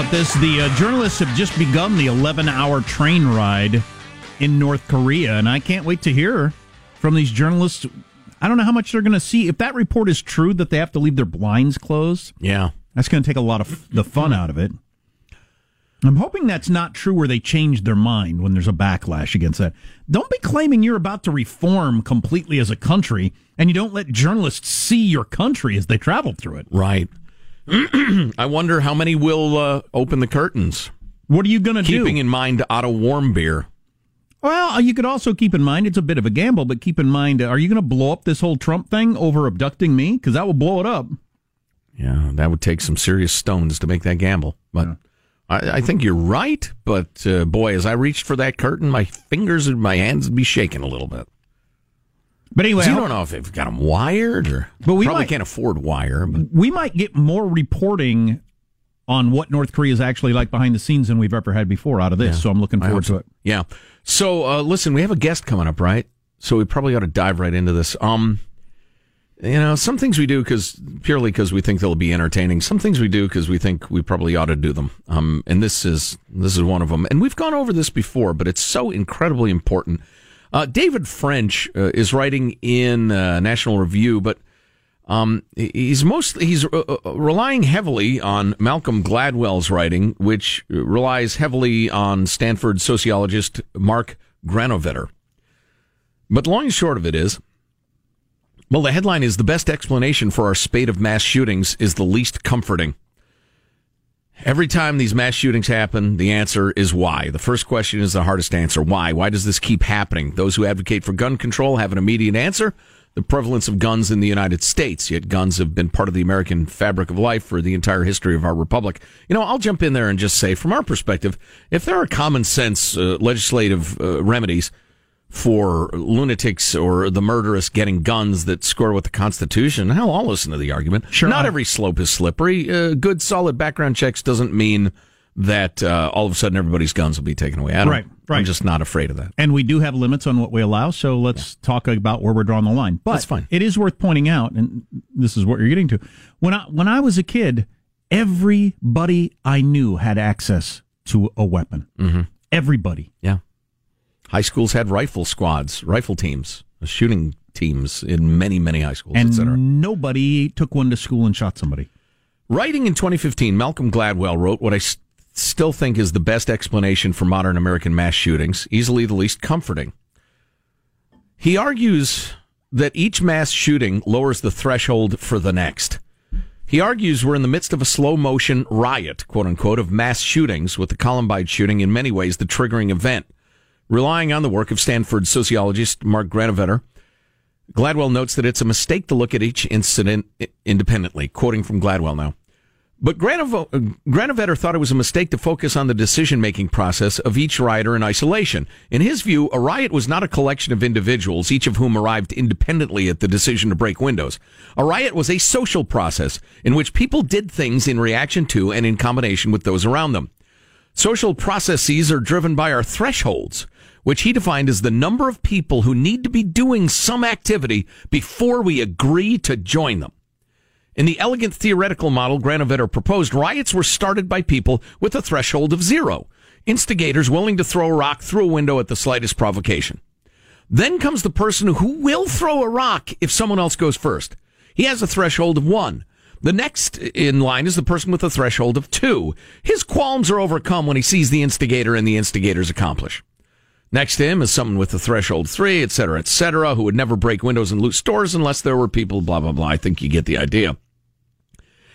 About this. The uh, journalists have just begun the 11-hour train ride in North Korea, and I can't wait to hear from these journalists. I don't know how much they're going to see. If that report is true that they have to leave their blinds closed, Yeah. that's going to take a lot of the fun out of it. I'm hoping that's not true where they change their mind when there's a backlash against that. Don't be claiming you're about to reform completely as a country and you don't let journalists see your country as they travel through it. Right. I wonder how many will uh, open the curtains. What are you going to do? Keeping in mind Otto Warmbier. Well, uh, you could also keep in mind it's a bit of a gamble, but keep in mind, uh, are you going to blow up this whole Trump thing over abducting me? Because that will blow it up. Yeah, that would take some serious stones to make that gamble. But I, I think you're right. But uh, boy, as I reached for that curtain, my fingers and my hands would be shaking a little bit. But anyway, you I don't know if they've got them wired or. But we probably might- can't afford wire. But we might get more reporting on what North Korea is actually like behind the scenes than we've ever had before out of this. Yeah. So I'm looking forward to it. Yeah. So uh, listen, we have a guest coming up, right? So we probably ought to dive right into this. Um, you know, some things we do because purely because we think they'll be entertaining. Some things we do because we think we probably ought to do them. Um, and this is this is one of them. And we've gone over this before, but it's so incredibly important. Uh, David French uh, is writing in uh, National Review, but um, he's mostly he's uh, uh, relying heavily on Malcolm Gladwell's writing, which relies heavily on Stanford sociologist Mark Granovetter. But long and short of it is, well, the headline is the best explanation for our spate of mass shootings is the least comforting. Every time these mass shootings happen, the answer is why. The first question is the hardest answer. Why? Why does this keep happening? Those who advocate for gun control have an immediate answer. The prevalence of guns in the United States, yet guns have been part of the American fabric of life for the entire history of our republic. You know, I'll jump in there and just say, from our perspective, if there are common sense uh, legislative uh, remedies for lunatics or the murderous getting guns that score with the Constitution. Hell, I'll listen to the argument. Sure. Not every slope is slippery. Uh, good, solid background checks doesn't mean that uh, all of a sudden everybody's guns will be taken away. I Right, right. I'm just not afraid of that. And we do have limits on what we allow, so let's talk about where we're drawing the line. But That's fine. it is worth pointing out, and this is what you're getting to. When I when I was a kid, everybody I knew had access to a weapon. Mm-hmm. Everybody. Yeah. High schools had rifle squads, rifle teams, uh, shooting teams in many, many high schools, And nobody took one to school and shot somebody. Writing in 2015, Malcolm Gladwell wrote what what I s- still think is the best explanation for modern American mass shootings, easily the least comforting. He argues that each mass shooting lowers the threshold for the next. He argues we're in the midst of a slow motion riot, quote unquote, of mass shootings, with the Columbine shooting in many ways the triggering event. Relying on the work of Stanford sociologist Mark Granovetter, Gladwell notes that it's a mistake to look at each incident independently, quoting from Gladwell now. But Granovetter thought it was a mistake to focus on the decision making process of each rioter in isolation. In his view, a riot was not a collection of individuals, each of whom arrived independently at the decision to break windows. A riot was a social process in which people did things in reaction to and in combination with those around them. Social processes are driven by our thresholds, which he defined as the number of people who need to be doing some activity before we agree to join them. In the elegant theoretical model Granovetter proposed, riots were started by people with a threshold of zero, instigators willing to throw a rock through a window at the slightest provocation. Then comes the person who will throw a rock if someone else goes first. He has a threshold of one. The next in line is the person with a threshold of two. His qualms are overcome when he sees the instigator and the instigators accomplish. Next to him is someone with a threshold three, et cetera, et cetera, who would never break windows and loot stores unless there were people, blah, blah, blah. I think you get the idea.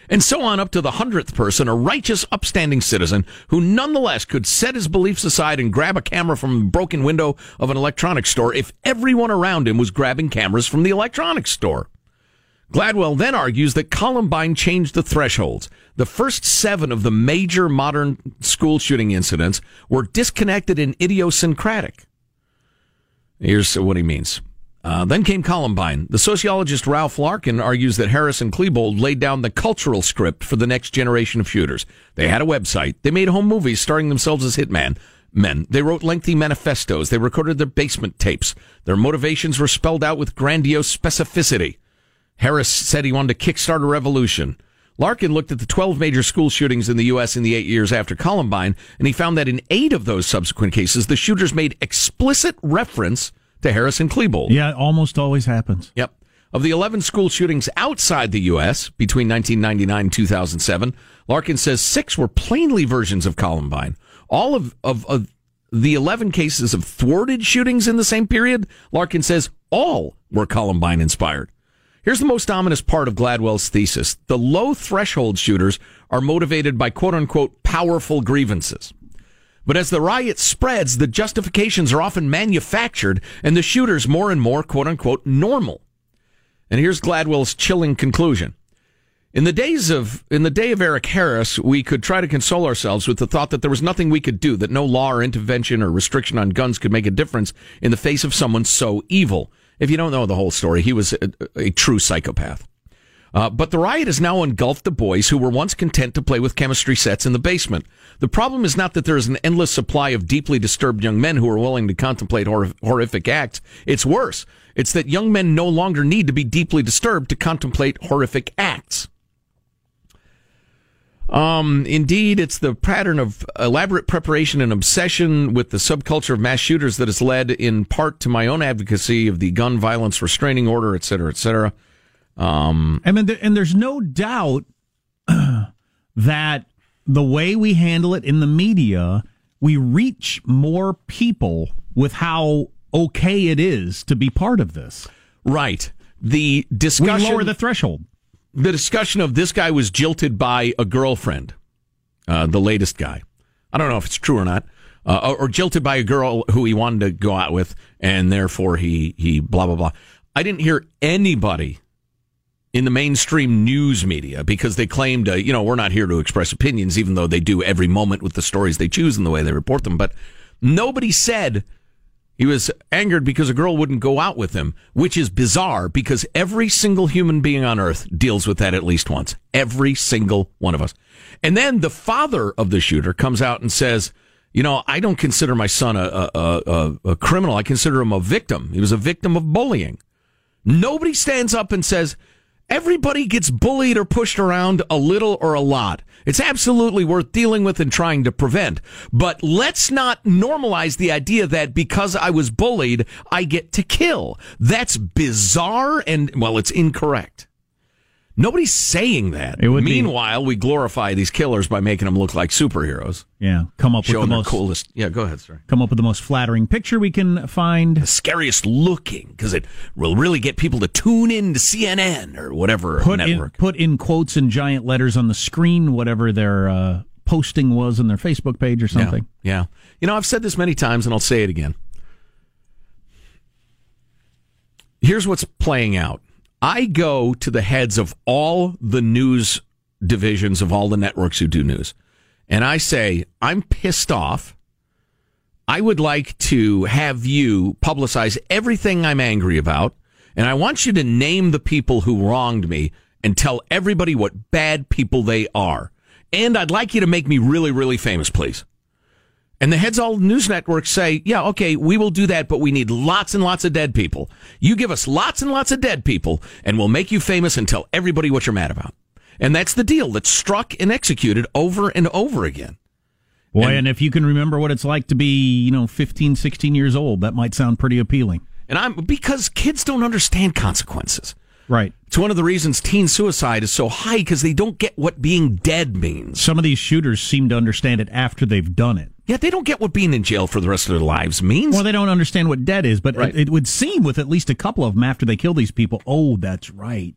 And so on up to the hundredth person, a righteous, upstanding citizen who nonetheless could set his beliefs aside and grab a camera from the broken window of an electronics store if everyone around him was grabbing cameras from the electronics store. Gladwell then argues that Columbine changed the thresholds. The first seven of the major modern school shooting incidents were disconnected and idiosyncratic. Here's what he means. Uh, then came Columbine. The sociologist Ralph Larkin argues that Harris and Klebold laid down the cultural script for the next generation of shooters. They had a website. They made home movies starring themselves as hitman men. They wrote lengthy manifestos. They recorded their basement tapes. Their motivations were spelled out with grandiose specificity. Harris said he wanted to kickstart a revolution. Larkin looked at the 12 major school shootings in the U.S. in the eight years after Columbine, and he found that in eight of those subsequent cases, the shooters made explicit reference to Harris and Klebold. Yeah, it almost always happens. Yep. Of the 11 school shootings outside the U.S. between 1999 and 2007, Larkin says six were plainly versions of Columbine. All of, of, of the 11 cases of thwarted shootings in the same period, Larkin says all were Columbine inspired. Here's the most ominous part of Gladwell's thesis. The low threshold shooters are motivated by quote unquote powerful grievances. But as the riot spreads, the justifications are often manufactured and the shooters more and more quote unquote normal. And here's Gladwell's chilling conclusion. In the days of in the day of Eric Harris, we could try to console ourselves with the thought that there was nothing we could do, that no law or intervention or restriction on guns could make a difference in the face of someone so evil. If you don't know the whole story, he was a, a true psychopath. Uh, but the riot has now engulfed the boys who were once content to play with chemistry sets in the basement. The problem is not that there is an endless supply of deeply disturbed young men who are willing to contemplate hor- horrific acts. It's worse. It's that young men no longer need to be deeply disturbed to contemplate horrific acts. Um, indeed, it's the pattern of elaborate preparation and obsession with the subculture of mass shooters that has led in part to my own advocacy of the gun violence restraining order, et cetera, et cetera. Um, I mean, and there's no doubt that the way we handle it in the media, we reach more people with how okay it is to be part of this. right. The discussion. We lower the threshold. The discussion of this guy was jilted by a girlfriend, uh, the latest guy. I don't know if it's true or not, uh, or, jilted by a girl who he wanted to go out with, and therefore he he blah blah blah. I didn't hear anybody in the mainstream news media because they claimed, uh, you know, we're not here to express opinions, even though they do every moment with the stories they choose and the way they report them. But nobody said He was angered because a girl wouldn't go out with him, which is bizarre because every single human being on earth deals with that at least once. Every single one of us. And then the father of the shooter comes out and says, you know, I don't consider my son a, a, a, a criminal. I consider him a victim. He was a victim of bullying. Nobody stands up and says, everybody gets bullied or pushed around a little or a lot. It's absolutely worth dealing with and trying to prevent. But let's not normalize the idea that because I was bullied, I get to kill. That's bizarre and, well, it's incorrect. Nobody's saying that. It would be- Meanwhile, we glorify these killers by making them look like superheroes. Yeah, come up with the most coolest. Yeah, go ahead, sir. come up with the most flattering picture we can find. The scariest looking because it will really get people to tune in to CNN or whatever Put in network. put in quotes in giant letters on the screen, whatever their uh, posting was on their Facebook page or something. Yeah, yeah. You know, I've said this many times and I'll say it again. Here's what's playing out. I go to the heads of all the news divisions of all the networks who do news, and I say, I'm pissed off. I would like to have you publicize everything I'm angry about, and I want you to name the people who wronged me and tell everybody what bad people they are. And I'd like you to make me really, really famous, please. And the heads of all news networks say, yeah, okay, we will do that, but we need lots and lots of dead people. You give us lots and lots of dead people, and we'll make you famous and tell everybody what you're mad about. And that's the deal that's struck and executed over and over again. Boy, and, if you can remember what it's like to be, you know, 15, 16 years old, that might sound pretty appealing. And I'm because kids don't understand consequences. Right. It's one of the reasons teen suicide is so high because they don't get what being dead means. Some of these shooters seem to understand it after they've done it. Yeah, they don't get what being in jail for the rest of their lives means. Well, they don't understand what debt is, but Right. it, it would seem with at least a couple of them after they kill these people, oh, that's right.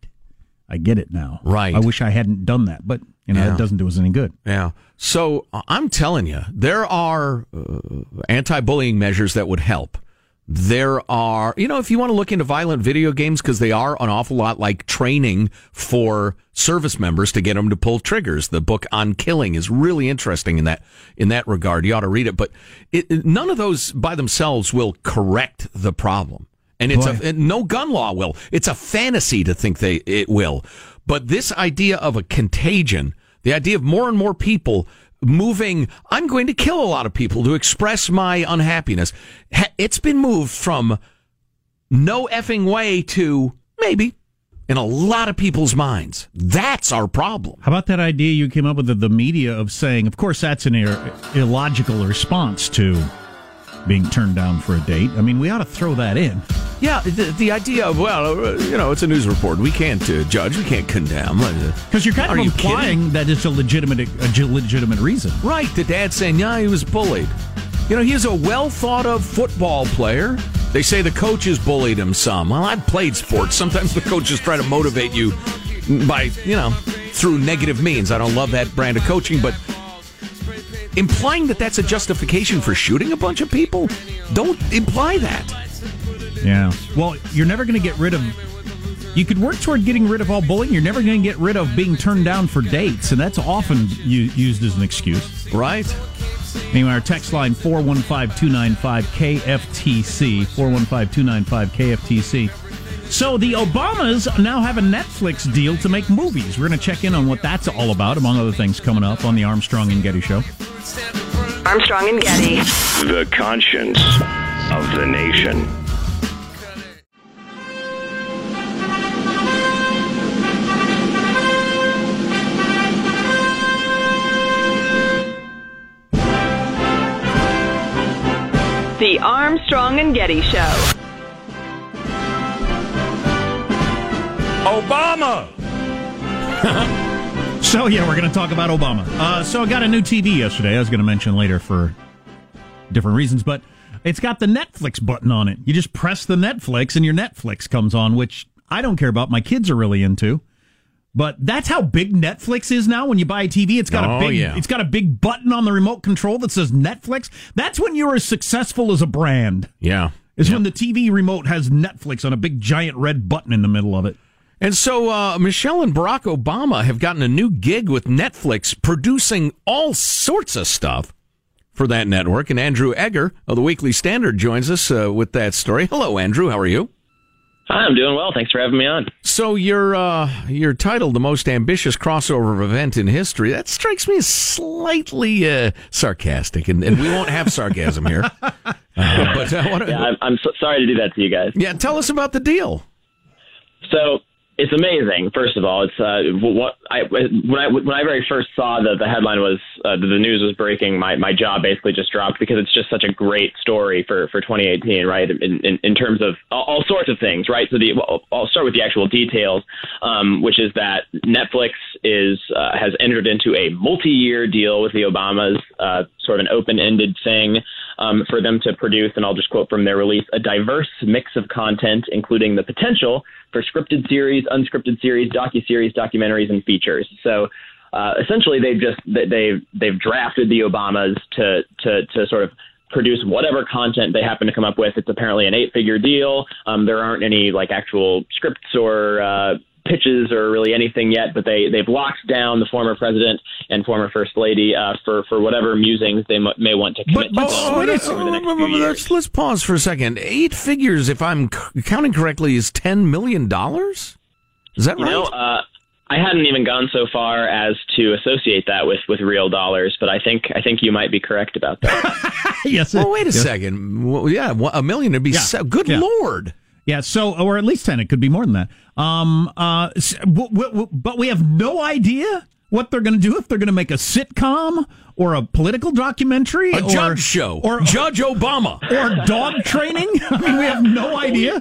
I get it now. Right. I wish I hadn't done that, but you know, Yeah. it doesn't do us any good. Yeah. So I'm telling you, there are uh, anti-bullying measures that would help. There are, you know, if you want to look into violent video games, because they are an awful lot like training for service members to get them to pull triggers. The book on killing is really interesting in that in that regard. You ought to read it, but it, none of those by themselves will correct the problem. And it's Boy. a and no gun law will. It's a fantasy to think they it will. But this idea of a contagion, the idea of more and more people moving, I'm going to kill a lot of people to express my unhappiness. It's been moved from no effing way to maybe in a lot of people's minds. That's our problem. How about that idea you came up with of the media of saying, of course, that's an ir- illogical response to being turned down for a date. I mean, we ought to throw that in. Yeah, the, the idea of well, uh, you know, it's a news report. We can't uh, judge. We can't condemn. Uh, Because you're kind Are of you implying that it's a legitimate, a legitimate reason. Right, the dad saying, yeah, he was bullied. You know, he's a well thought of football player. They say the coaches bullied him some. Well, I've played sports. Sometimes the coaches try to motivate you by, you know, through negative means. I don't love that brand of coaching, but implying that that's a justification for shooting a bunch of people, don't imply that. Yeah. Well, you're never going to get rid of. You could work toward getting rid of all bullying. You're never going to get rid of being turned down for dates, and that's often u- used as an excuse. Right? Anyway, our text line 415-295-KFTC, 415-295-KFTC. So the Obamas now have a Netflix deal to make movies. We're going to check in on what that's all about, among other things, coming up on the Armstrong and Getty Show. Armstrong and Getty. The conscience of the nation. The Armstrong and Getty Show. Obama! So yeah, we're going to talk about Obama. Uh, so I got a new TV yesterday. I was going to mention later for different reasons, but it's got the Netflix button on it. You just press the Netflix, and your Netflix comes on, which I don't care about. My kids are really into. But that's how big Netflix is now. When you buy a TV, it's got Oh, a big, yeah. it's got a big button on the remote control that says Netflix. That's when you're as successful as a brand. Yeah. Is Yeah. when the TV remote has Netflix on a big giant red button in the middle of it. And so uh, Michelle and Barack Obama have gotten a new gig with Netflix producing all sorts of stuff for that network. And Andrew Egger of the Weekly Standard joins us uh, with that story. Hello, Andrew. How are you? Hi, I'm doing well. Thanks for having me on. So you're uh, you're titled the most ambitious crossover event in history. That strikes me as slightly uh, sarcastic, and, and we won't have sarcasm here. Uh, but uh, what, yeah, I'm, I'm so sorry to do that to you guys. Yeah, tell us about the deal. So it's amazing. First of all, it's uh, what I when I when I very first saw that the headline was uh, the news was breaking. My my job basically just dropped because it's just such a great story for for 2018, right? In in, in terms of all, all, sorts of things, right? So the I'll start with the actual details, um, which is that Netflix is uh, has entered into a multi-year deal with the Obamas, uh, sort of an open-ended thing um, for them to produce, and I'll just quote from their release, a diverse mix of content, including the potential for scripted series, unscripted series, docu-series, documentaries, and features. So uh, essentially, they've just they've they've drafted the Obamas to to to sort of produce whatever content they happen to come up with. It's apparently an eight-figure deal. Um, there aren't any like actual scripts or uh, pitches or really anything yet, but they they've locked down the former president and former first lady uh, for for whatever musings they m- may want to commit. But, but to oh, let's, let's pause for a second. Eight figures, if I'm c- counting correctly, is ten million dollars. Is that you right? Know, uh, I hadn't even gone so far as to associate that with, with real dollars, but I think I think you might be correct about that. yes. Well, wait a yes. second. Well, yeah, a million would be Yeah. so, good Yeah. lord. Yeah, so or at least ten. It could be more than that. Um, uh, s- w- w- w- but we have no idea what they're going to do if they're going to make a sitcom or a political documentary, A or, judge show. or Judge Obama. or dog training. I mean, we have no idea.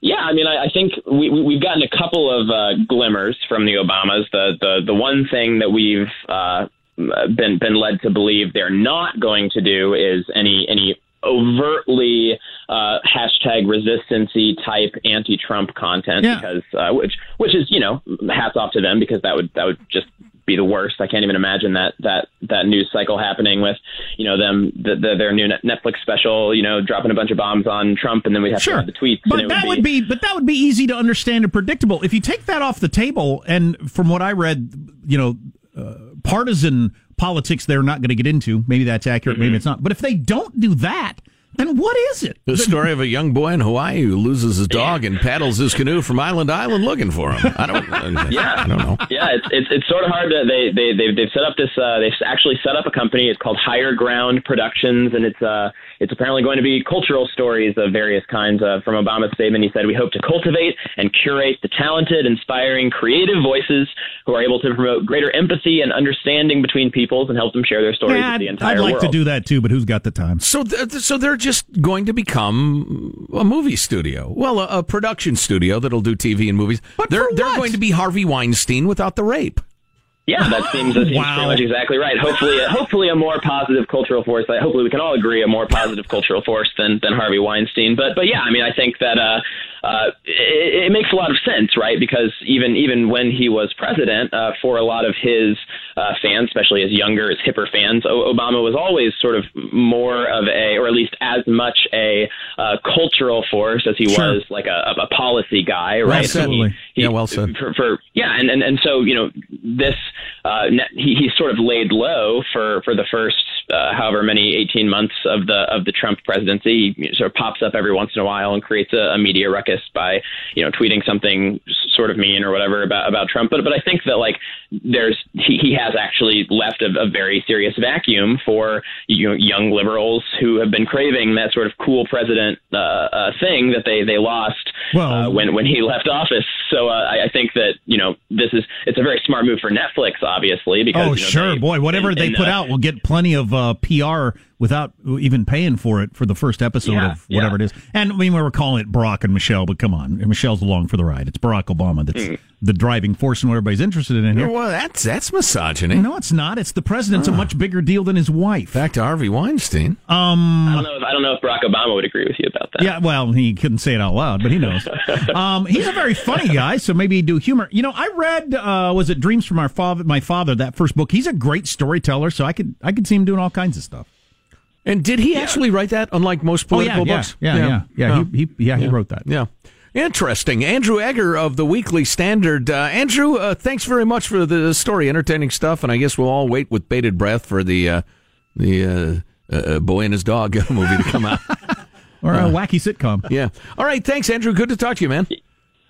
Yeah, I mean, I, I think we, we- we've gotten a couple of uh, glimmers from the Obamas. The the the one thing that we've uh, been been led to believe they're not going to do is any any overtly uh, hashtag resistancy type anti-Trump content Yeah. because uh, which which is you know hats off to them because that would that would just be the worst. I can't even imagine that that that news cycle happening with you know them the, the, their new Netflix special you know dropping a bunch of bombs on Trump and then we have to Sure, have the tweets but and it that would be but that would be easy to understand and predictable if you take that off the table. And from what I read, you know, uh, partisan politics they're not going to get into. Maybe that's accurate. Mm-hmm. Maybe it's not. But if they don't do that, then what is it? The story of a young boy in Hawaii who loses his dog and paddles his canoe from island to island looking for him. I don't. Yeah. I don't know. yeah, it's, it's it's sort of hard to they they they've, they've set up this uh, they've actually set up a company. It's called Higher Ground Productions, and it's uh it's apparently going to be cultural stories of various kinds. Uh, from Obama's statement, he said, "We hope to cultivate and curate the talented, inspiring, creative voices who are able to promote greater empathy and understanding between peoples and help them share their stories Yeah, with the I'd, entire I'd like world." to do that too, but who's got the time? So, th- th- so they're just going to become a movie studio. Well, a, a production studio that'll do TV and movies. But they're they're going to be Harvey Weinstein without the rape. Yeah, that seems, that seems Wow. pretty much exactly right. Hopefully, hopefully a more positive cultural force. Like, hopefully, we can all agree a more positive cultural force than than Harvey Weinstein. But but yeah, I mean, I think that uh, uh, it, it makes a lot of sense, right? Because even even when he was president, uh, for a lot of his uh, fans, especially his younger, his hipper fans, o- Obama was always sort of more of a, or at least as much a uh, cultural force as he Sure. was like a, a policy guy, right? said. So he- Yeah, well said. For, for yeah, and, and and so you know this uh, he he sort of laid low for for the first uh, however many 18 months of the of the Trump presidency. He sort of pops up every once in a while and creates a, a media ruckus by you know tweeting something sort of mean or whatever about about Trump. But but I think that like there's he, he has actually left a, a very serious vacuum for you know, young liberals who have been craving that sort of cool president uh, uh, thing that they they lost Well- uh, when when he left office. So uh, I, I think that you know this is it's a very smart move for Netflix, obviously. Because Oh, you know, sure, they- boy. Whatever and- they and, put out will get plenty of uh, PR without even paying for it for the first episode Yeah, of whatever yeah. it is. And I mean, we were calling it Barack and Michelle, but come on, Michelle's along for the ride. It's Barack Obama that's Hmm. the driving force and what everybody's interested in here. Well, that's that's misogyny. No, it's not. It's the president's a much bigger deal than his wife. Back to Harvey Weinstein. Um, I don't know if I don't know if Barack Obama would agree with you about that. Yeah, well, he couldn't say it out loud, but he knows. um, he's a very funny guy, so maybe he'd do humor. You know, I read uh, was it Dreams from Our Father, my father, that first book. He's a great storyteller, so I could I could see him doing all kinds of stuff. And did he actually write that? Unlike most political oh, yeah, books. Yeah, yeah, yeah. yeah. He, he, yeah, he wrote that. Yeah. Interesting. Andrew Egger of the Weekly Standard. Uh, Andrew, uh, thanks very much for the story, entertaining stuff, and I guess we'll all wait with bated breath for the uh, the uh, uh, Boy and His Dog movie to come out. or a wacky sitcom. Yeah. All right. Thanks, Andrew. Good to talk to you, man.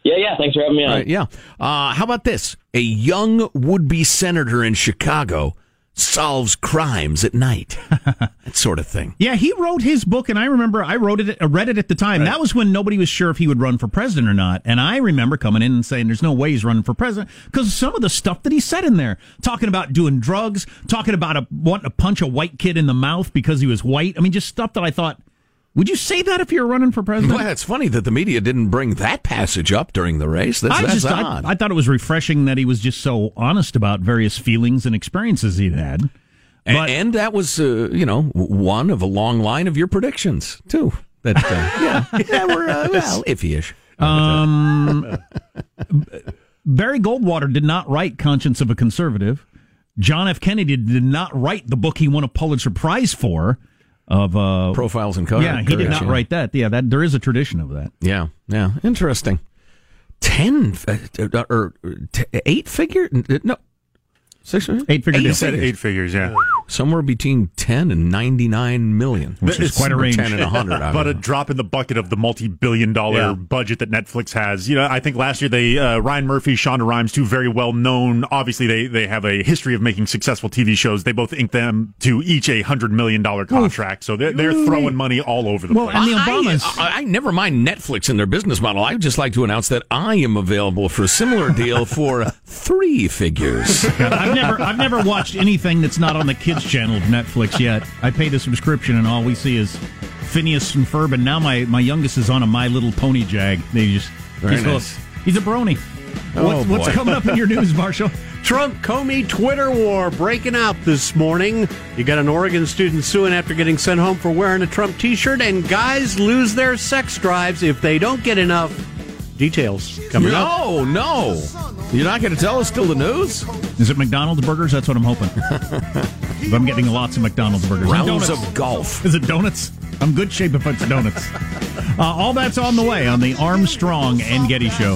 Yeah, yeah. Thanks for having me on. All right, yeah. Uh, how about this? A young would-be senator in Chicago solves crimes at night. that sort of thing. Yeah, he wrote his book, and I remember I wrote it, uh, read it at the time. That was when nobody was sure if he would run for president or not. And I remember coming in and saying, "There's no way he's running for president," because some of the stuff that he said in there, talking about doing drugs, talking about a, wanting to punch a white kid in the mouth because he was white. I mean, just stuff that I thought. Would you say that if you were running for president? Well, it's funny that the media didn't bring that passage up during the race. That's, I that's just I, odd. I thought it was refreshing that he was just so honest about various feelings and experiences he'd had. and, But- and that was, uh, you know, one of a long line of your predictions too. That uh, yeah, yeah, we're uh, well, iffy-ish. Um, Barry Goldwater did not write Conscience of a Conservative. John F. Kennedy did not write the book he won a Pulitzer Prize for. Of uh, Profiles in Courage. yeah, he did not yeah. write that. Yeah, that there is a tradition of that. Yeah, yeah, interesting. Ten uh, uh, or t- eight figure? No, six Eight figure He deal. said eight figures, yeah. Somewhere between ten and ninety nine million, which is quite a range. Ten and a hundred. But a drop in the bucket of the multi-billion dollar Yeah. budget that Netflix has. You know, I think last year they uh, Ryan Murphy, Shonda Rhimes, two very well known. Obviously, they they have a history of making successful TV shows. They both inked them to each a hundred million dollar contract. So they're, they're throwing money all over the Well, place. and the Obamas. I, I never mind Netflix and their business model. I would just like to announce that I am available for a similar deal for three figures. I've never I've never watched anything that's not on the kids channel of Netflix yet. I paid a subscription and all we see is Phineas and Ferb and now my, my youngest is on a My Little Pony jag. They just he's, nice. he's a brony. Oh, what's, what's coming up in your news, Marshall? Trump Comey Twitter war breaking out this morning. You got an Oregon student suing after getting sent home for wearing a Trump t shirt, and guys lose their sex drives if they don't get enough. Details coming up. no, no. You're not going to tell us till the news? Is it McDonald's burgers? That's what I'm hoping. I'm getting lots of McDonald's burgers. And Rounds donuts. of golf. Is it donuts? I'm good shape if it's donuts. Uh, all that's on the way on the Armstrong and Getty Show.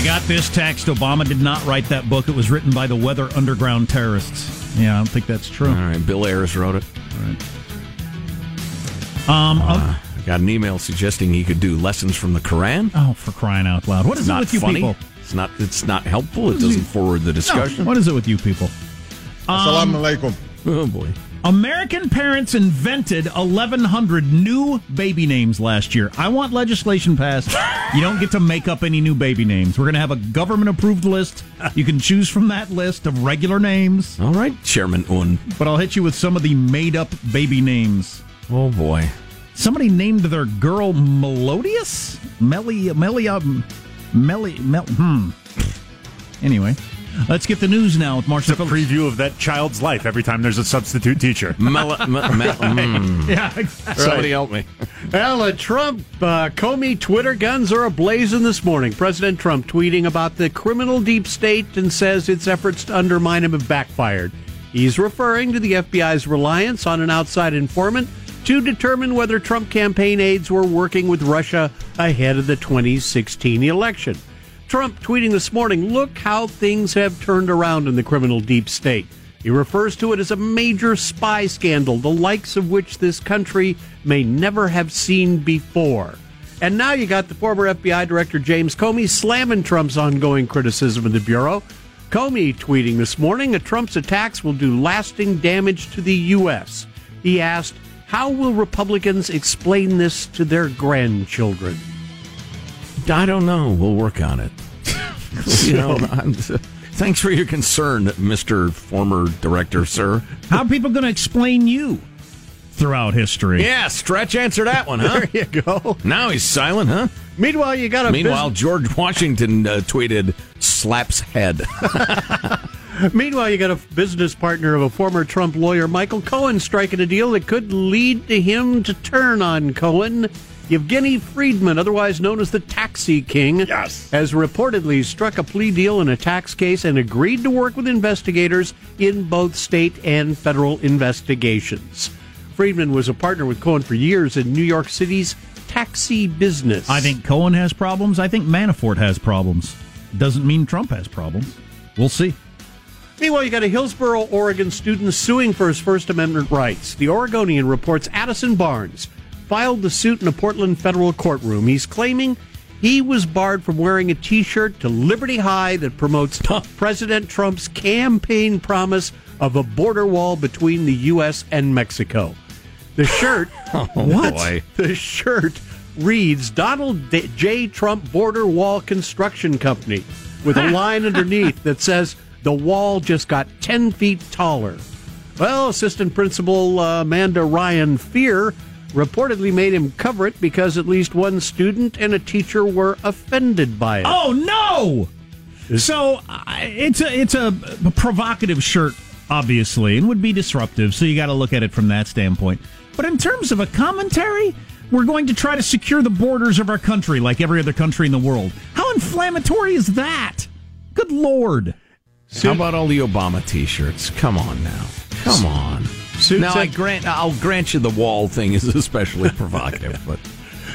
We got this text. Obama did not write that book. It was written by the Weather Underground terrorists. Yeah, I don't think that's true. All right, Bill Ayers wrote it. Um, uh, um, I got an email suggesting he could do lessons from the Quran. oh, for crying out loud! What is It's it not with you funny. people? It's not. It's not helpful. It doesn't forward the discussion. What is it with you people? Assalamu um, alaikum. Oh boy. American parents invented 1,100 new baby names last year. I want legislation passed. You don't get to make up any new baby names. We're going to have a government approved list. You can choose from that list of regular names, All right, Chairman Un. but I'll hit you with some of the made up baby names. Oh boy. Somebody named their girl Melodious? Melly, Melia, Melly, Mel, hmm. Anyway, let's get the news now with Marshall It's a Phillips. preview of that child's life every time there's a substitute teacher. Mel- me- me- mm. Yeah, exactly. Somebody help me. Well, uh, Trump uh, Comey Twitter guns are ablazing this morning. President Trump tweeting about the criminal deep state and says its efforts to undermine him have backfired. He's referring to the FBI's reliance on an outside informant to determine whether Trump campaign aides were working with Russia ahead of the 2016 election. Trump tweeting this morning, look how things have turned around in the criminal deep state. He refers to it as a major spy scandal, the likes of which this country may never have seen before. And now you got the former FBI Director James Comey slamming Trump's ongoing criticism of the Bureau. Comey tweeting this morning that Trump's attacks will do lasting damage to the U.S. He asked, How will Republicans explain this to their grandchildren? I don't know. We'll work on it. you know, I'm, thanks for your concern, Mister Former Director, sir. How are people going to explain you throughout history? Yeah, Stretch answer that one, huh? There you go. Now he's silent, huh? Meanwhile, you got a Meanwhile, George Washington uh, tweeted, "Slaps head." Meanwhile, you got a business partner of a former Trump lawyer, Michael Cohen, striking a deal that could lead to him to turn on Cohen. Yevgeny Freidman, otherwise known as the Taxi King, Yes. has reportedly struck a plea deal in a tax case and agreed to work with investigators in both state and federal investigations. Freidman was a partner with Cohen for years in New York City's taxi business. I think Cohen has problems. I think Manafort has problems. Doesn't mean Trump has problems. We'll see. Meanwhile, you got a Hillsboro, Oregon student suing for his First Amendment rights. The Oregonian reports Addison Barnes filed the suit in a Portland federal courtroom. He's claiming he was barred from wearing a t shirt to Liberty High that promotes President Trump's campaign promise of a border wall between the U.S. and Mexico. The shirt, Oh, what? boy. The shirt reads Donald D- J. Trump Border Wall Construction Company with a line underneath that says the wall just got 10 feet taller. Well, Assistant Principal uh, Amanda Ryan Fear reportedly made him cover it because at least one student and a teacher were offended by it. Oh no! So uh, it's a it's a provocative shirt, obviously, and would be disruptive. So you got to look at it from that standpoint. But in terms of a commentary, we're going to try to secure the borders of our country like every other country in the world. How inflammatory is that? Good lord! How about all the Obama T-shirts? Come on now, come on. Suit now I grant, I'll grant you the wall thing is especially provocative, but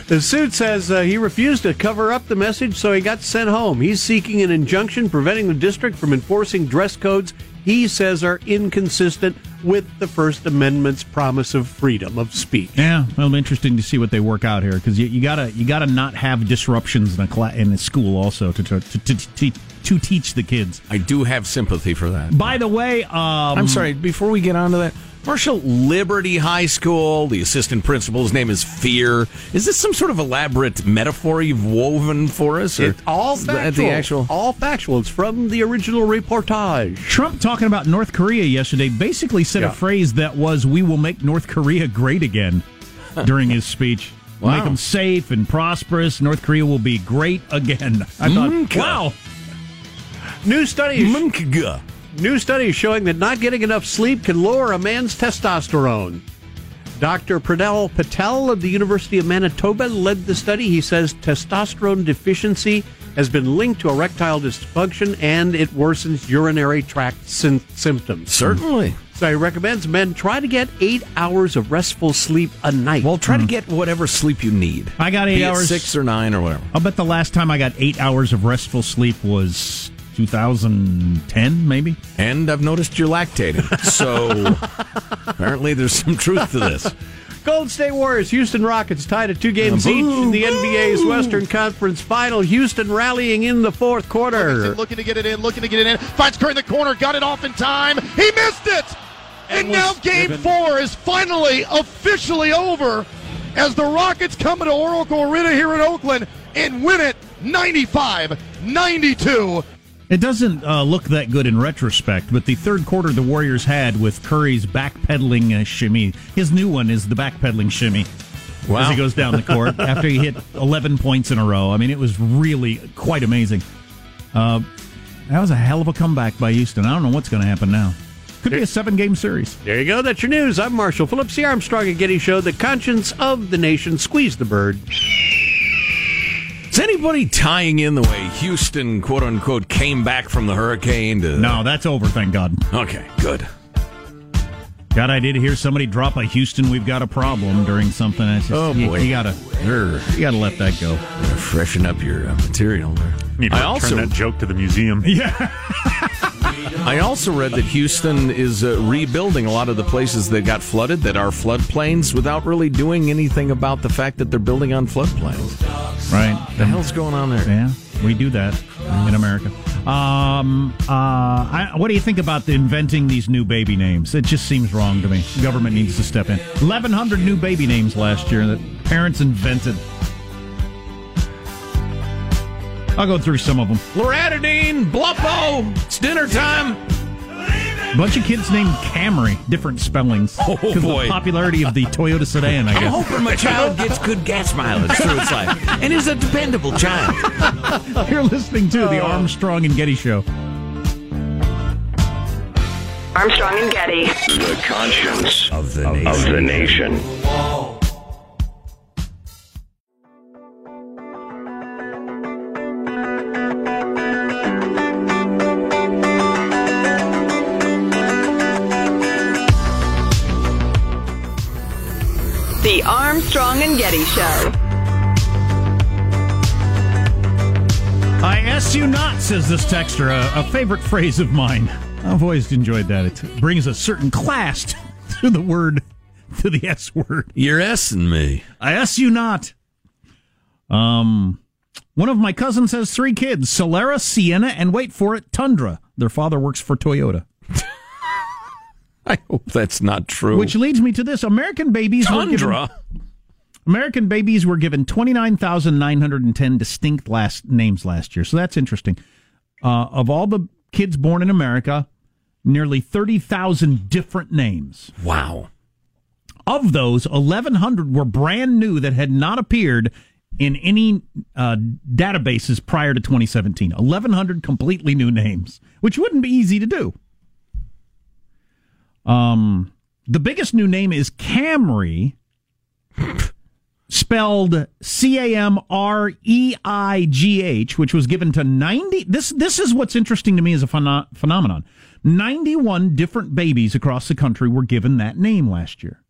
The suit says uh, he refused to cover up the message, so he got sent home. He's seeking an injunction preventing the district from enforcing dress codes he says are inconsistent with the First Amendment's promise of freedom of speech. Yeah, well, interesting to see what they work out here because you, you gotta you gotta not have disruptions in a cla- in a school also to to, to, to, to to teach the kids. I do have sympathy for that. By the way, um, I'm sorry. Before we get on to that, Marshall Liberty High School. The assistant principal's name is Fear. Is this some sort of elaborate metaphor you've woven for us? or It's all is factual. The actual. all factual. It's from the original reportage. Trump talking about North Korea yesterday basically said Yeah. a phrase that was "We will make North Korea great again" during his speech. We'll Make them safe and prosperous. North Korea will be great again. I thought, wow. New studies. Mnkga. New studies showing that not getting enough sleep can lower a man's testosterone. Dr. Premal Patel of the University of Manitoba led the study. He says testosterone deficiency has been linked to erectile dysfunction and it worsens urinary tract sym- symptoms. Certainly. So he recommends men try to get eight hours of restful sleep a night. Well, try to hmm. get whatever sleep you need. I got eight Be it hours. six or nine or whatever. I'll bet the last time I got eight hours of restful sleep was 2010, maybe. And I've noticed you're lactating. So apparently there's some truth to this. Gold State Warriors, Houston Rockets tied at two games each in the boo. NBA's Western Conference Final. Houston rallying in the fourth quarter. Robinson looking to get it in, looking to get it in. Finds Curry in the corner, got it off in time. He missed it! And, And now game given- four is finally officially over as the Rockets come to Oracle Arena here in Oakland and win it 95 92. It doesn't uh, look that good in retrospect, but the third quarter the Warriors had with Curry's backpedaling uh, shimmy. His new one is the backpedaling shimmy as he goes down the court after he hit 11 points in a row. I mean, it was really quite amazing. Uh, that was a hell of a comeback by Houston. I don't know what's going to happen now. Could be a seven game series. There you go. That's your news. I'm Marshall Phillips, the Armstrong and Getty Show, the conscience of the nation. Squeeze the bird. Is anybody tying in the way Houston, quote unquote, came back from the hurricane to. No, that's over, thank God. Okay, good. God, I did hear somebody drop a Houston, we've got a problem during something. Just, Oh, boy. You, gotta, you gotta let that go. Freshen up your uh, material there. Need to I also, that joke to the museum. Yeah. I also read that Houston is uh, rebuilding a lot of the places that got flooded that are floodplains without really doing anything about the fact that they're building on floodplains. Right. The hell's going on there? Yeah, we do that in America. Um, uh, I, what do you think about the inventing these new baby names? It just seems wrong to me. Government needs to step in. 1,100 new baby names last year that parents invented. I'll go through some of them. Loratadine, Bluppo, it's dinner time. bunch of kids named Camry, different spellings. Oh, Because of boy. the popularity of the Toyota sedan, I guess. I'm hoping my child gets good gas mileage through its life and is a dependable child. You're listening to the Armstrong and Getty Show. Armstrong and Getty. The conscience of the nation. Of the nation. Armstrong and Getty Show. I ask you not, says this texter, a, a favorite phrase of mine. I've always enjoyed that. It brings a certain class to the word, to the S word. You're S-ing me. I ask you not. Um, one of my cousins has three kids: Solera, Sienna, and wait for it, Tundra. Their father works for Toyota. I hope that's not true. Which leads me to this: American babies were given, Tundra. American babies were given twenty nine thousand nine hundred and ten distinct last names last year. So that's interesting. Uh, of all the kids born in America, nearly thirty thousand different names. Wow. Of those, eleven hundred were brand new that had not appeared in any uh, databases prior to 2017. 1,100 completely new names, which wouldn't be easy to do. Um, the biggest new name is Camry, spelled C A M R E I G H, which was given to 90. This this is what's interesting to me as a pheno- phenomenon. 91 different babies across the country were given that name last year.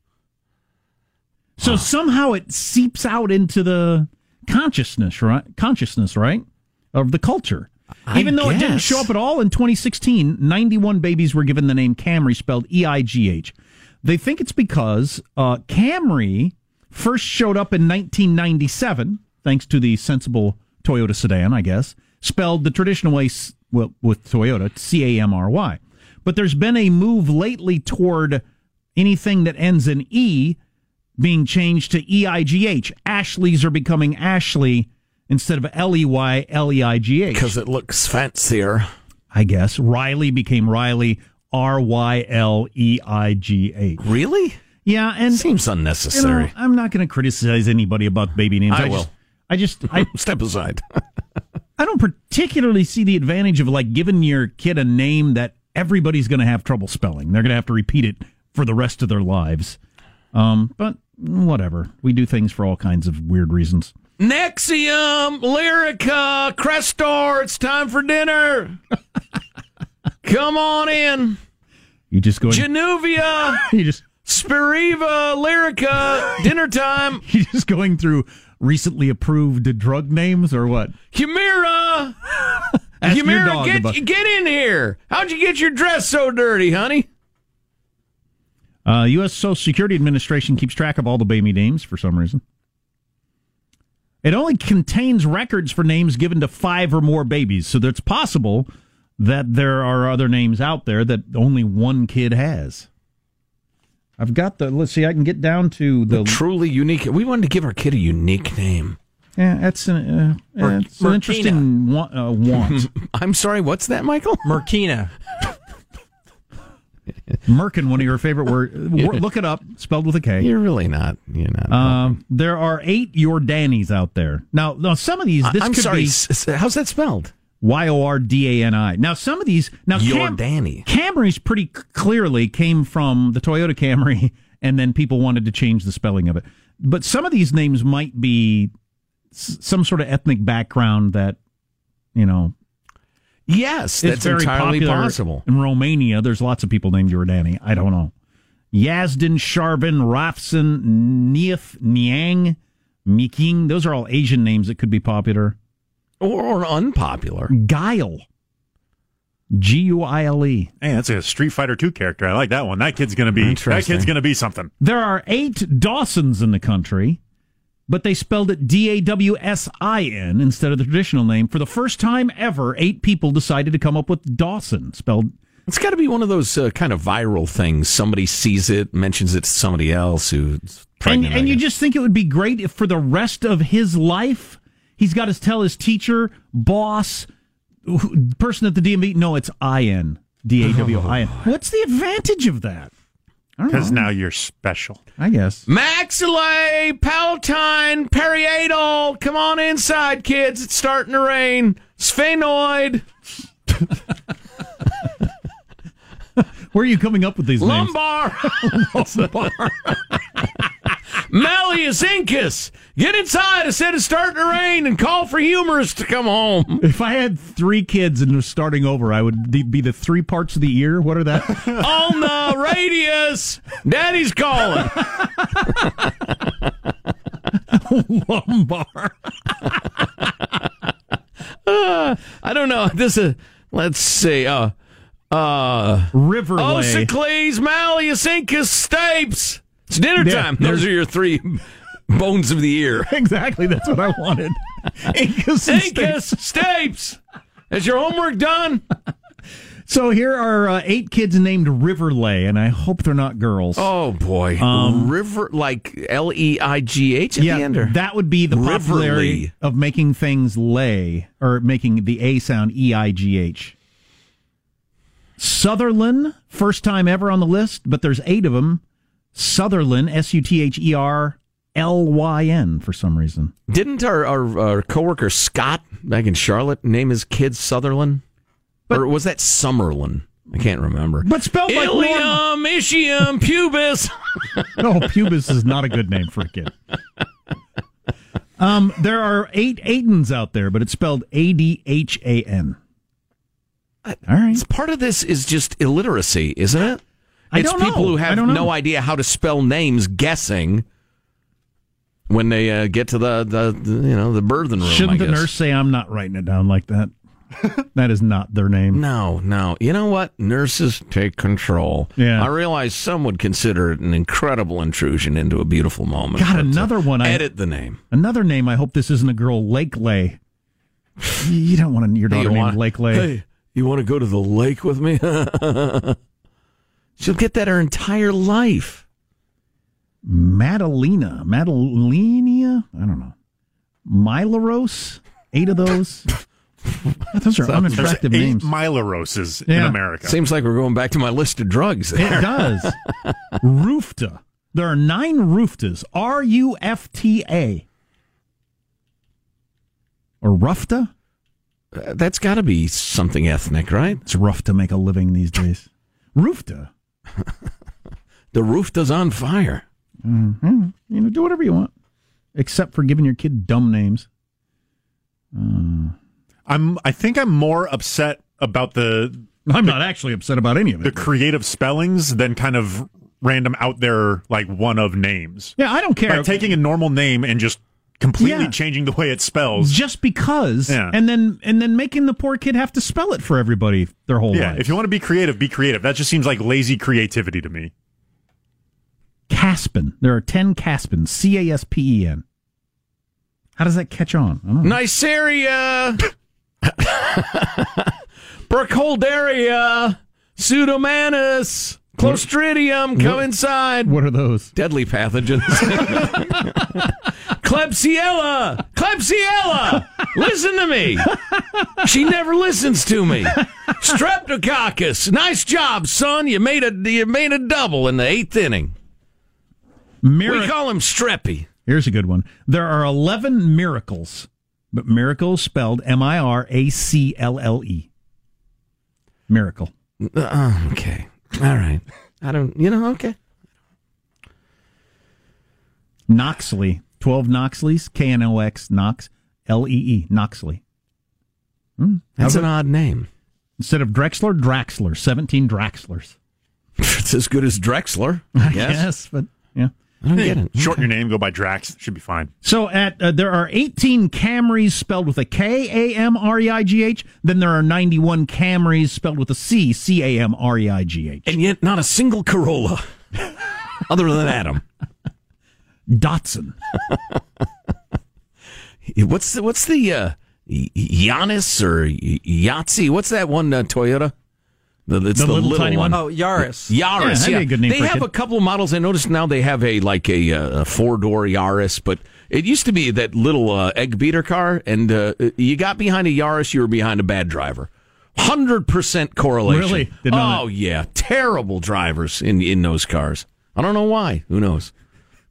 So somehow it seeps out into the consciousness, right? Consciousness, right? Of the culture. I Even though it didn't show up at all in 2016, 91 babies were given the name Camry, spelled E I G H. They think it's because uh, Camry first showed up in 1997, thanks to the sensible Toyota sedan, I guess, spelled the traditional way well, with Toyota, C A M R Y. But there's been a move lately toward anything that ends in E being changed to E I G H. Ashleys are becoming Ashley instead of L E Y L E I G H. Because it looks fancier. I guess. Riley became Riley R Y L E I G H. Really? Yeah, and Seems you unnecessary. know, I'm not going to criticize anybody about baby names. I just- will. I just I Step aside. I don't particularly see the advantage of like giving your kid a name that everybody's going to have trouble spelling. They're going to have to repeat it for the rest of their lives. Um, but whatever. We do things for all kinds of weird reasons. Nexium, Lyrica, Crestor, it's time for dinner. Come on in. You just go. Januvia, you just Spiriva, Lyrica, dinner time. you just going through recently approved drug names or what? Humira, Humira, get, about- get in here. How'd you get your dress so dirty, honey? Uh, U.S. Social Security Administration keeps track of all the baby names for some reason. It only contains records for names given to five or more babies, so it's possible that there are other names out there that only one kid has. I've got the. Let's see. I can get down to the. Truly unique. We wanted to give our kid a unique name. Yeah, that's an, uh, Mer- it's an interesting wa- uh, want. I'm sorry, what's that, Michael? Merkina. Merkin, one of your favorite words. Look it up, spelled with a K. You're really not. You're not. Um, there are eight Jordani's out there. Now, now some of these, this I'm could sorry. be s- s- How's that spelled? Y O R D A N I. Now, some of these, now Cam- Jordani. Camrys pretty clearly came from the Toyota Camry, and then people wanted to change the spelling of it. But some of these names might be s- some sort of ethnic background that, you know, Yes, is that's very entirely possible. In Romania, there's lots of people named Jordani. I don't know. Yazdin, Sharvin, Rafsan, Nief, Niang, Miking. Those are all Asian names that could be popular. Or, or unpopular. Guile. G U I L E. Hey, that's a Street Fighter 2 character. I like that one. That kid's gonna be that kid's gonna be something. There are eight Dawsons in the country, but they spelled it D A W S I N instead of the traditional name. For the first time ever, eight people decided to come up with Dawson, spelled It's got to be one of those uh, kind of viral things. Somebody sees it, mentions it to somebody else who's and, pregnant. and I you just think it would be great if for the rest of his life he's got to tell his teacher, boss, person at the DMV, no, it's I N D A W I N. Oh. What's the advantage of that? Because now you're special. I guess. Maxilay, Palatine, Periadol. Come on inside, kids. It's starting to rain. Sphenoid, Where are you coming up with these names? lumbar, Malleus Incus. Get inside. I said it's starting to rain and call for humerus to come home. If I had three kids and was starting over, I would be the three parts of the ear. What are that? On the radius. Daddy's calling. Lumbar. Uh, I don't know. This is let's see. Uh, uh, River Ossicles, Malleus, Incus, Stapes. It's dinner Yeah, time. Those are your three bones of the ear. exactly. That's what I wanted. Incus and Stapes. Is your homework done? So here are uh, eight kids named Riverlay, and I hope they're not girls. Oh boy, Um, River like L E I G H at yeah, the end. Or? that would be the Riverly. popularity of making things lay or making the A sound E I G H. Sutherland, first time ever on the list, but there's eight of them. Sutherland, S U T H E R L Y N, for some reason. Didn't our, our our coworker Scott back in Charlotte name his kid Sutherland, or was that Summerlin? I can't remember. But spelled like normal. Ilium, Ischium, Pubis. No, pubis is not a good name for a kid. Um, there are eight Aidens out there, but it's spelled A D H A N. All right. Part of this is just illiteracy, isn't it? I it's people know. who have no idea how to spell names, guessing when they uh, get to the, the, the you know the birthing room. Shouldn't I the nurse say, I'm not writing it down like that? that is not their name. No, no. You know what? Nurses take control. Yeah. I realize some would consider it an incredible intrusion into a beautiful moment. Got uh, another one. I, edit the name. Another name. I hope this isn't a girl. Lake Lay. You don't want your Hey, daughter you named wanna- Lake Lay. Hey, you want to go to the lake with me? She'll get that her entire life. Madalena. Madalenia? I don't know. Milaros? Eight of those? those are unattractive There's eight names. Mylaroses in Yeah. America. Seems like we're going back to my list of drugs. It does. Rufta. There are nine Ruftas. R U F T A. Or Rufta? Uh, that's got to be something ethnic, right? It's rough to make a living these days. Rufta. The roof does on fire. Mm-hmm. You know, do whatever you want, except for giving your kid dumb names. I'm. I think I'm more upset about the I'm not actually upset about any of the it. creative spellings than kind of random out there like one of names. Yeah, I don't care. Like taking a normal name and just completely Yeah. changing the way it spells. just because, Yeah. and then and then making the poor kid have to spell it for everybody their whole yeah, life. if you want to be creative, be creative. That just seems like lazy creativity to me. Caspin. There are ten Caspins. C A S P E N. How does that catch on? I don't know. Neisseria, Burkholderia, Pseudomonas, Clostridium, come inside. What are those? Deadly pathogens. Klebsiella, Klebsiella, listen to me. She never listens to me. Streptococcus, nice job, son. You made a you made a double in the eighth inning. Mira- We call him Streppy. Here's a good one. There are 11 miracles, but miracles spelled M I R A C L L E. Miracle. Uh, okay, all right. I don't. You know. Okay. Knoxley. 12 Knoxleys. K N O X Knox. L E E. Knoxley. Hmm. That's How's an it? odd name. Instead of Drexler, Draxler. 17 Draxlers. It's as good as Drexler. I guess. Yes, but yeah. I don't get it. Shorten your name, go by Drax. Should be fine. So at uh, there are 18 Camrys spelled with a K A M R E I G H. Then there are 91 Camrys spelled with a C C A M R E I G H. And yet, not a single Corolla, other than Adam. Dotson. What's the, what's the uh, Giannis or Yahtzee? What's that one uh, Toyota? The, it's The the, little little, tiny one. one? Oh, Yaris. Yaris, Yeah, yeah. a good name they for a have kid. a couple of models. I noticed now they have a like a, uh, a four door Yaris, but it used to be that little uh, egg beater car, and uh, you got behind a Yaris, you were behind a bad driver. Hundred percent correlation. Really? Didn't know oh yeah, terrible drivers in in those cars. I don't know why. Who knows?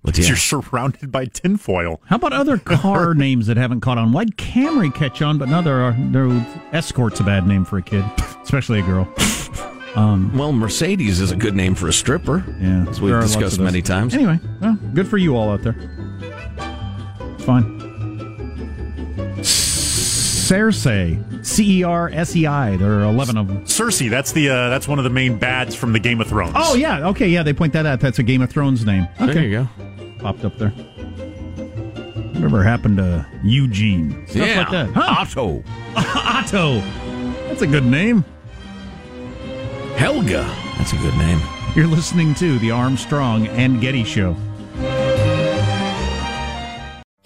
But yeah. You're surrounded by tinfoil. How about other car names that haven't caught on? Why'd Camry catch on, but now there are there escort's a bad name for a kid, especially a girl. Um, Well, Mercedes is a good name for a stripper. yeah, as we've there are lots discussed many times. Anyway, well, good for you all out there. It's fine. Cersei, C E R S E I. There are eleven of them. Cersei, that's the uh, that's one of the main bads from the Game of Thrones. Oh yeah, okay, yeah. They point that out. That's a Game of Thrones name. Okay, There you go. Popped up there. Whatever happened to Eugene? Stuff yeah, like that. Huh? Otto. Otto. That's a good name. Helga. That's a good name. You're listening to the Armstrong and Getty Show.